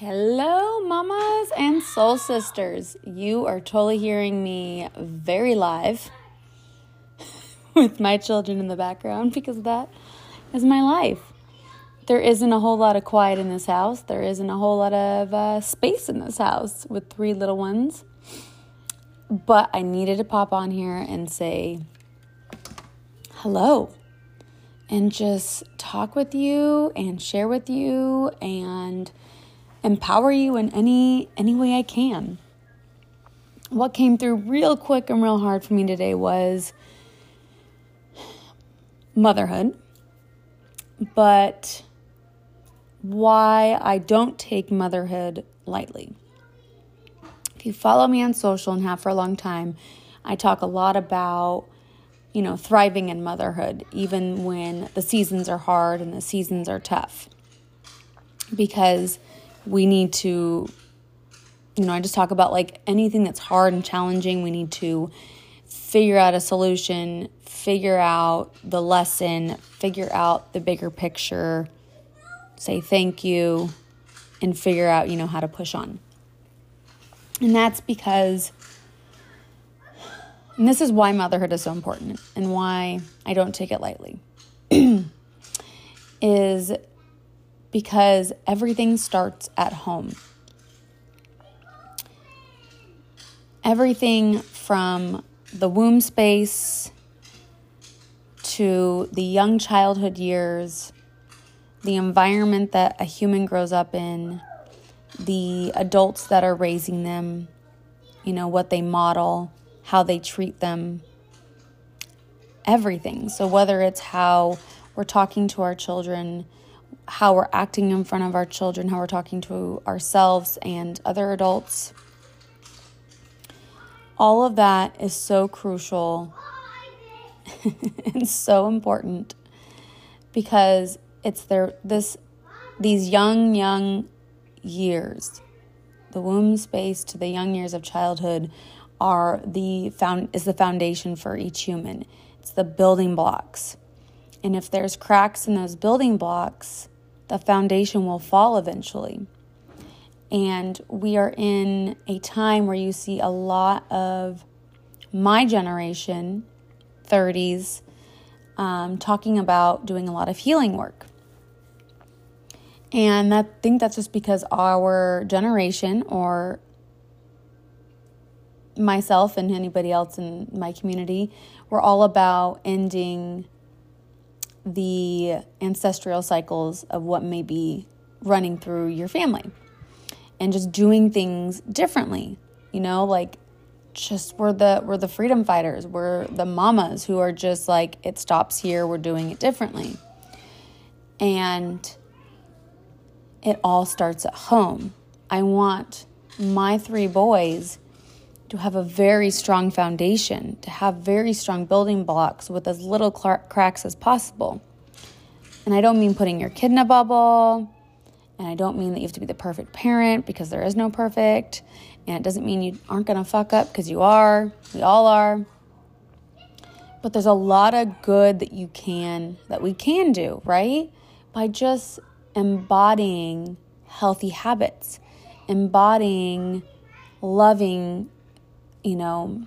Hello, mamas and soul sisters. You are totally hearing me very live with my children in the background because that is my life. There isn't a whole lot of quiet in this house. There isn't a whole lot of uh, space in this house with three little ones. But I needed to pop on here and say hello and just talk with you and share with you and empower you in any any way I can. What came through real quick and real hard for me today was motherhood. But why I don't take motherhood lightly. If you follow me on social and have for a long time, I talk a lot about you know, thriving in motherhood, even when the seasons are hard and the seasons are tough. Because we need to, you know, I just talk about like anything that's hard and challenging, we need to figure out a solution, figure out the lesson, figure out the bigger picture, say thank you, and figure out, you know, how to push on. And that's because, and this is why motherhood is so important and why I don't take it lightly, is because everything starts at home. Everything from the womb space to the young childhood years, the environment that a human grows up in, the adults that are raising them, you know, what they model, how they treat them, everything. So, whether it's how we're talking to our children, how we're acting in front of our children, how we're talking to ourselves and other adults. All of that is so crucial and so important because it's their this these young young years the womb space to the young years of childhood are the found is the foundation for each human it's the building blocks and if there's cracks in those building blocks the foundation will fall eventually. And we are in a time where you see a lot of my generation, 30s, um, talking about doing a lot of healing work. And I think that's just because our generation, or myself and anybody else in my community, we're all about ending the ancestral cycles of what may be running through your family and just doing things differently. You know, like just we're the we're the freedom fighters. We're the mamas who are just like it stops here, we're doing it differently. And it all starts at home. I want my three boys to have a very strong foundation, to have very strong building blocks with as little cl- cracks as possible. And I don't mean putting your kid in a bubble, and I don't mean that you have to be the perfect parent because there is no perfect, and it doesn't mean you aren't to fuck up because you are. We all are. But there's a lot of good that you can, that we can do, right? By just embodying healthy habits, embodying loving you know,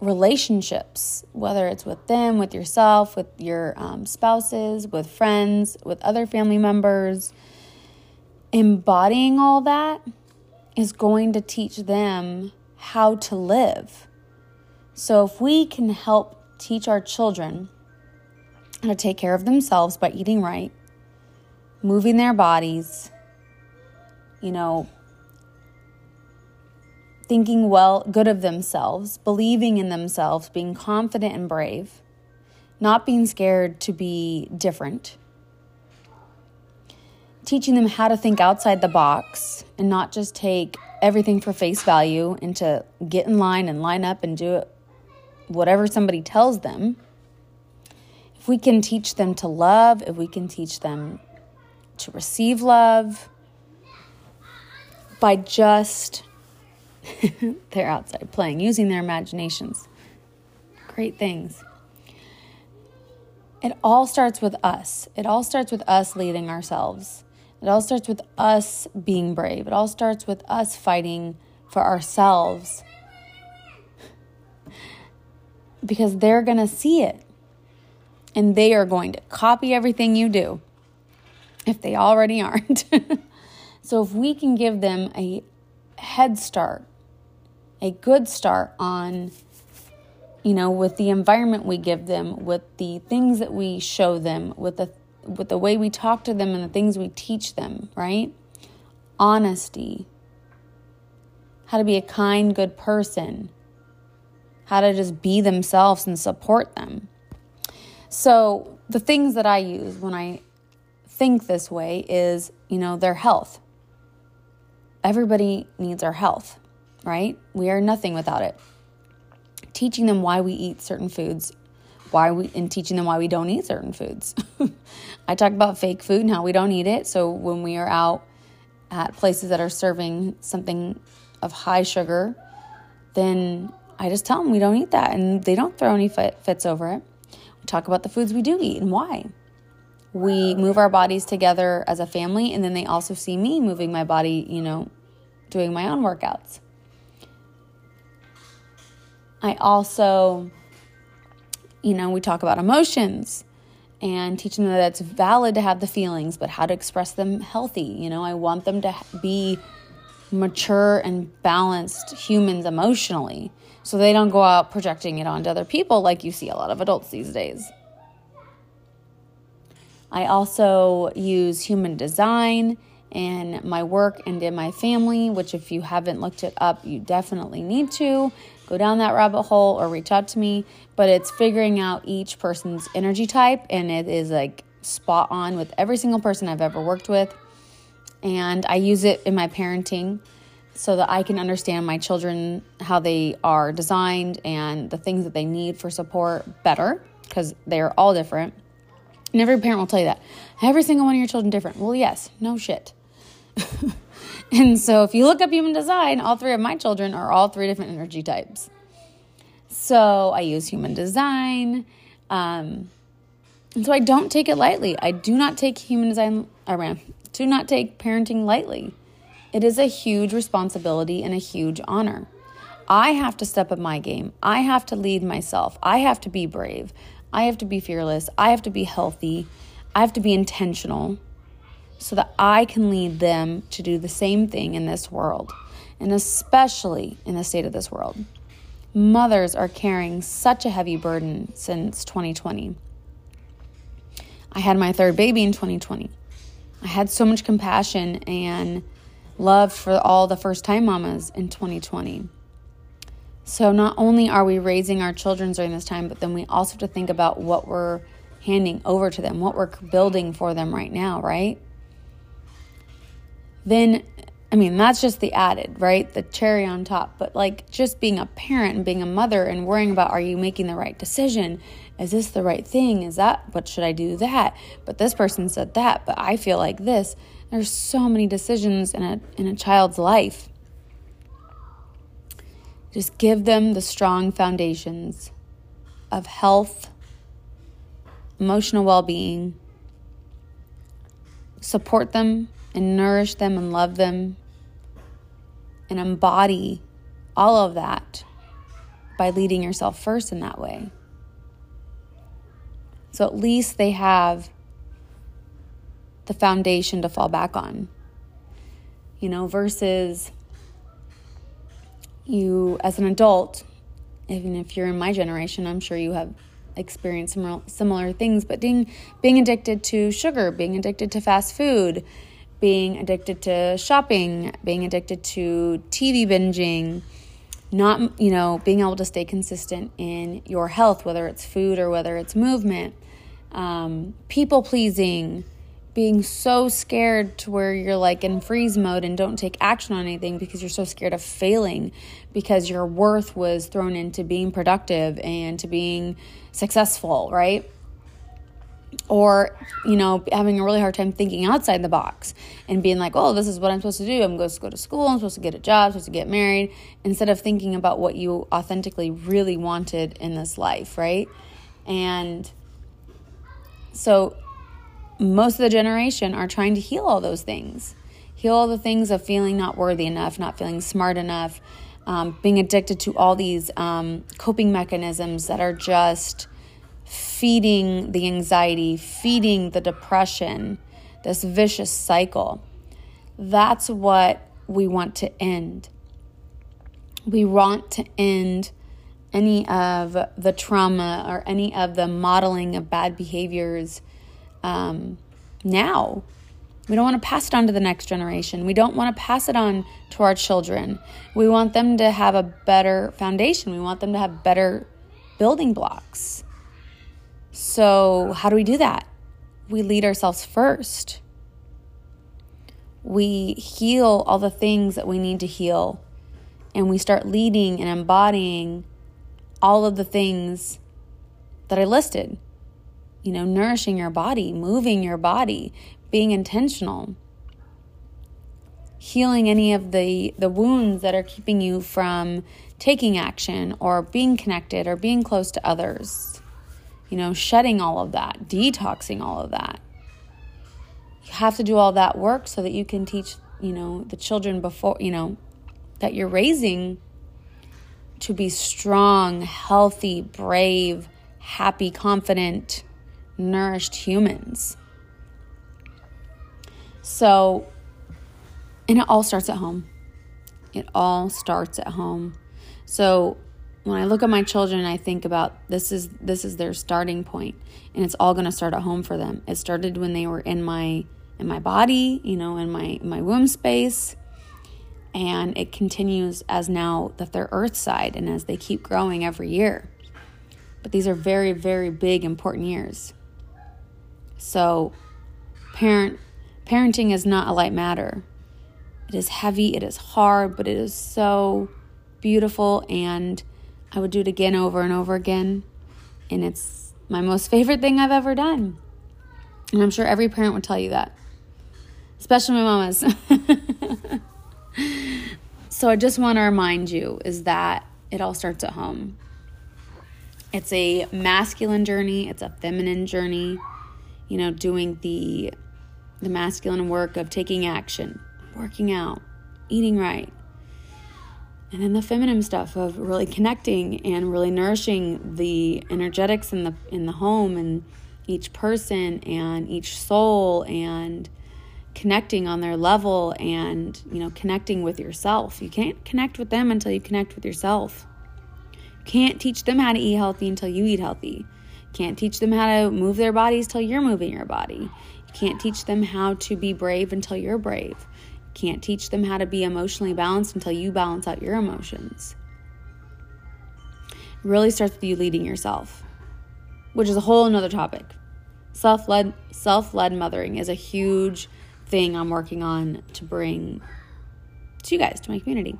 relationships, whether it's with them, with yourself, with your um, spouses, with friends, with other family members, embodying all that is going to teach them how to live. So, if we can help teach our children how to take care of themselves by eating right, moving their bodies, you know, thinking well good of themselves, believing in themselves, being confident and brave, not being scared to be different. Teaching them how to think outside the box and not just take everything for face value and to get in line and line up and do it whatever somebody tells them. If we can teach them to love, if we can teach them to receive love by just they're outside playing, using their imaginations. Great things. It all starts with us. It all starts with us leading ourselves. It all starts with us being brave. It all starts with us fighting for ourselves because they're going to see it and they are going to copy everything you do if they already aren't. so, if we can give them a head start, a good start on, you know, with the environment we give them, with the things that we show them, with the with the way we talk to them and the things we teach them, right? Honesty, how to be a kind, good person, how to just be themselves and support them. So, the things that I use when I think this way is, you know, their health. Everybody needs our health, right? We are nothing without it. Teaching them why we eat certain foods, why we and teaching them why we don't eat certain foods. I talk about fake food and how we don't eat it. So when we are out at places that are serving something of high sugar, then I just tell them we don't eat that and they don't throw any fit, fits over it We talk about the foods we do eat and why. We move our bodies together as a family, and then they also see me moving my body, you know, doing my own workouts. I also, you know, we talk about emotions and teaching them that it's valid to have the feelings, but how to express them healthy. You know, I want them to be mature and balanced humans emotionally so they don't go out projecting it onto other people like you see a lot of adults these days. I also use human design in my work and in my family, which, if you haven't looked it up, you definitely need to go down that rabbit hole or reach out to me. But it's figuring out each person's energy type, and it is like spot on with every single person I've ever worked with. And I use it in my parenting so that I can understand my children, how they are designed, and the things that they need for support better because they're all different. And every parent will tell you that. Every single one of your children different. Well, yes, no shit. and so if you look up human design, all three of my children are all three different energy types. So I use human design. Um, and so I don't take it lightly. I do not take human design around, do not take parenting lightly. It is a huge responsibility and a huge honor. I have to step up my game. I have to lead myself. I have to be brave. I have to be fearless. I have to be healthy. I have to be intentional so that I can lead them to do the same thing in this world, and especially in the state of this world. Mothers are carrying such a heavy burden since 2020. I had my third baby in 2020. I had so much compassion and love for all the first time mamas in 2020. So, not only are we raising our children during this time, but then we also have to think about what we're handing over to them, what we're building for them right now, right? Then, I mean, that's just the added, right? The cherry on top. But like just being a parent and being a mother and worrying about are you making the right decision? Is this the right thing? Is that what should I do that? But this person said that, but I feel like this. There's so many decisions in a in a child's life. Just give them the strong foundations of health, emotional well-being. Support them and nourish them and love them and embody all of that by leading yourself first in that way. So at least they have the foundation to fall back on. You know, versus you as an adult, even if you're in my generation, I'm sure you have experienced similar, similar things, but being, being addicted to sugar, being addicted to fast food, being addicted to shopping, being addicted to TV binging, not, you know, being able to stay consistent in your health, whether it's food or whether it's movement, um, people pleasing, being so scared to where you're like in freeze mode and don't take action on anything because you're so scared of failing because your worth was thrown into being productive and to being successful, right? Or, you know, having a really hard time thinking outside the box and being like, oh, this is what I'm supposed to do. I'm supposed to go to school. I'm supposed to get a job, I'm supposed to get married, instead of thinking about what you authentically really wanted in this life, right? And so most of the generation are trying to heal all those things. Heal all the things of feeling not worthy enough, not feeling smart enough, um, being addicted to all these um, coping mechanisms that are just feeding the anxiety, feeding the depression, this vicious cycle. That's what we want to end. We want to end any of the trauma or any of the modeling of bad behaviors um, now. We don't want to pass it on to the next generation. We don't want to pass it on to our children. We want them to have a better foundation. We want them to have better building blocks. So, how do we do that? We lead ourselves first. We heal all the things that we need to heal, and we start leading and embodying all of the things that I listed. You know, nourishing your body, moving your body, being intentional, healing any of the, the wounds that are keeping you from taking action or being connected or being close to others. You know, shedding all of that, detoxing all of that. You have to do all that work so that you can teach, you know, the children before, you know, that you're raising to be strong, healthy, brave, happy, confident, nourished humans. So, and it all starts at home. It all starts at home. So, when I look at my children, I think about this is this is their starting point, and it's all going to start at home for them. It started when they were in my in my body, you know, in my my womb space, and it continues as now that they're earth side and as they keep growing every year. But these are very, very big, important years. So, parent parenting is not a light matter. It is heavy, it is hard, but it is so beautiful, and I would do it again over and over again. And it's my most favorite thing I've ever done. And I'm sure every parent would tell you that, especially my mamas. So I just want to remind you is that it all starts at home. It's a masculine journey, it's a feminine journey. You know, doing the the masculine work of taking action, working out, eating right. And then the feminine stuff of really connecting and really nourishing the energetics in the in the home and each person and each soul and connecting on their level and, you know, connecting with yourself. You can't connect with them until you connect with yourself. You can't teach them how to eat healthy until you eat healthy. You can't teach them how to move their bodies till you're moving your body. You can't teach them how to be brave until you're brave. Can't teach them how to be emotionally balanced until you balance out your emotions. It really starts with you leading yourself, which is a whole another topic. Self-led self-led mothering is a huge thing I'm working on to bring to you guys, to my community.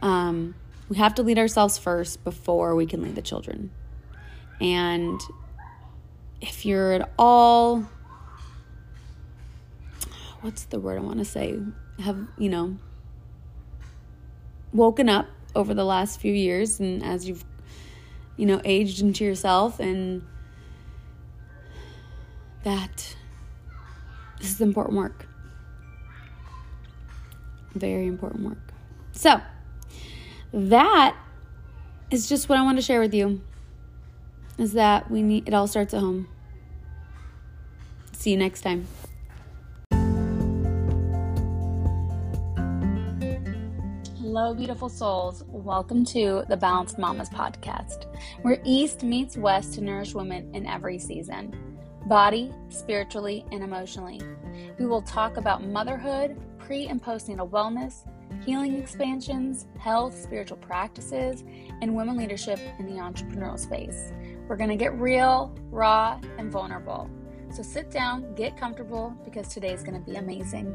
Um, we have to lead ourselves first before we can lead the children. And if you're at all, what's the word I want to say? Have, you know, woken up over the last few years and as you've, you know, aged into yourself and that this is important work. Very important work. So, that is just what I want to share with you. Is that we need it all starts at home. See you next time. Hello, beautiful souls. Welcome to the Balanced Mamas podcast, where East meets West to nourish women in every season body, spiritually, and emotionally. We will talk about motherhood, pre and postnatal wellness, healing expansions, health, spiritual practices, and women leadership in the entrepreneurial space. We're going to get real, raw, and vulnerable. So sit down, get comfortable, because today is going to be amazing.